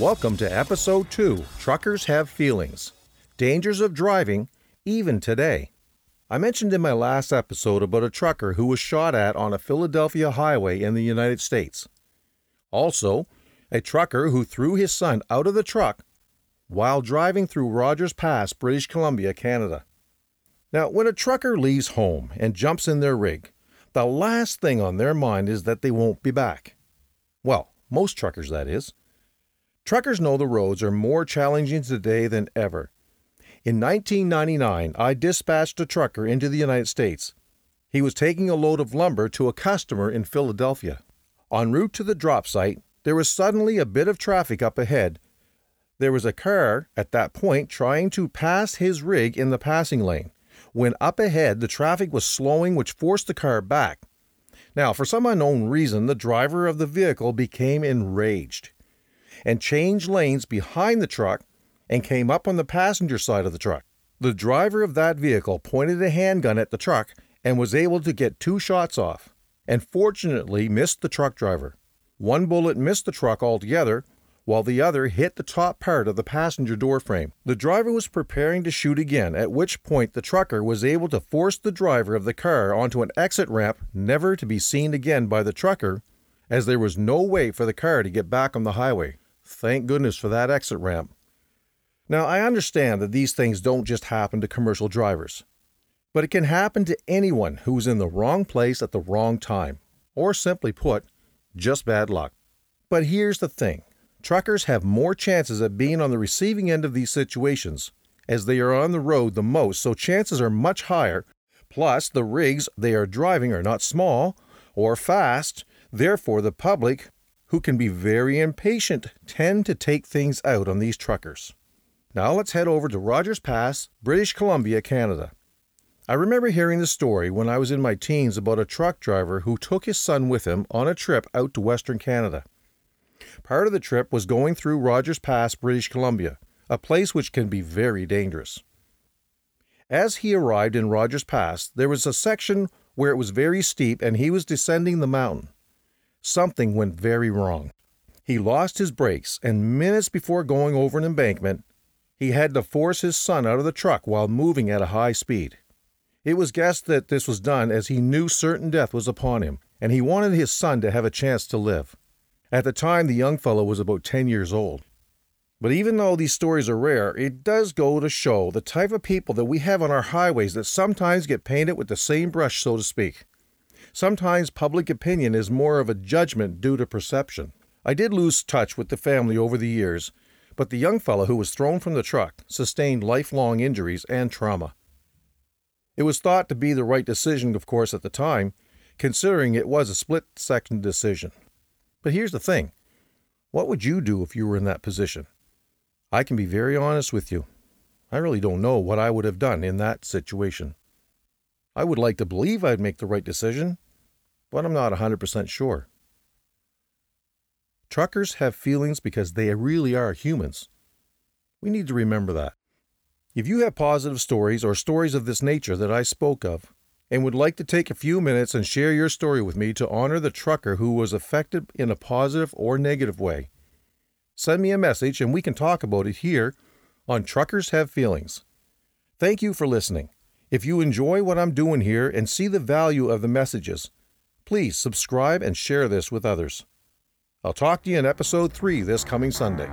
Welcome to episode 2 Truckers Have Feelings Dangers of Driving, even today. I mentioned in my last episode about a trucker who was shot at on a Philadelphia highway in the United States. Also, a trucker who threw his son out of the truck while driving through Rogers Pass, British Columbia, Canada. Now, when a trucker leaves home and jumps in their rig, the last thing on their mind is that they won't be back. Well, most truckers, that is. Truckers know the roads are more challenging today than ever. In 1999, I dispatched a trucker into the United States. He was taking a load of lumber to a customer in Philadelphia. En route to the drop site, there was suddenly a bit of traffic up ahead. There was a car at that point trying to pass his rig in the passing lane when up ahead the traffic was slowing, which forced the car back. Now, for some unknown reason, the driver of the vehicle became enraged and changed lanes behind the truck and came up on the passenger side of the truck. The driver of that vehicle pointed a handgun at the truck and was able to get two shots off, and fortunately missed the truck driver. One bullet missed the truck altogether, while the other hit the top part of the passenger door frame. The driver was preparing to shoot again, at which point the trucker was able to force the driver of the car onto an exit ramp never to be seen again by the trucker, as there was no way for the car to get back on the highway. Thank goodness for that exit ramp. Now, I understand that these things don't just happen to commercial drivers, but it can happen to anyone who's in the wrong place at the wrong time, or simply put, just bad luck. But here's the thing truckers have more chances of being on the receiving end of these situations, as they are on the road the most, so chances are much higher. Plus, the rigs they are driving are not small or fast, therefore, the public, who can be very impatient, tend to take things out on these truckers. Now let's head over to Rogers Pass, British Columbia, Canada. I remember hearing the story when I was in my teens about a truck driver who took his son with him on a trip out to Western Canada. Part of the trip was going through Rogers Pass, British Columbia, a place which can be very dangerous. As he arrived in Rogers Pass, there was a section where it was very steep and he was descending the mountain. Something went very wrong. He lost his brakes, and minutes before going over an embankment, he had to force his son out of the truck while moving at a high speed. It was guessed that this was done as he knew certain death was upon him, and he wanted his son to have a chance to live. At the time, the young fellow was about 10 years old. But even though these stories are rare, it does go to show the type of people that we have on our highways that sometimes get painted with the same brush, so to speak. Sometimes public opinion is more of a judgment due to perception. I did lose touch with the family over the years, but the young fellow who was thrown from the truck sustained lifelong injuries and trauma. It was thought to be the right decision, of course, at the time, considering it was a split second decision. But here's the thing what would you do if you were in that position? I can be very honest with you. I really don't know what I would have done in that situation. I would like to believe I'd make the right decision, but I'm not 100% sure. Truckers have feelings because they really are humans. We need to remember that. If you have positive stories or stories of this nature that I spoke of, and would like to take a few minutes and share your story with me to honor the trucker who was affected in a positive or negative way, send me a message and we can talk about it here on Truckers Have Feelings. Thank you for listening. If you enjoy what I'm doing here and see the value of the messages, please subscribe and share this with others. I'll talk to you in episode 3 this coming Sunday.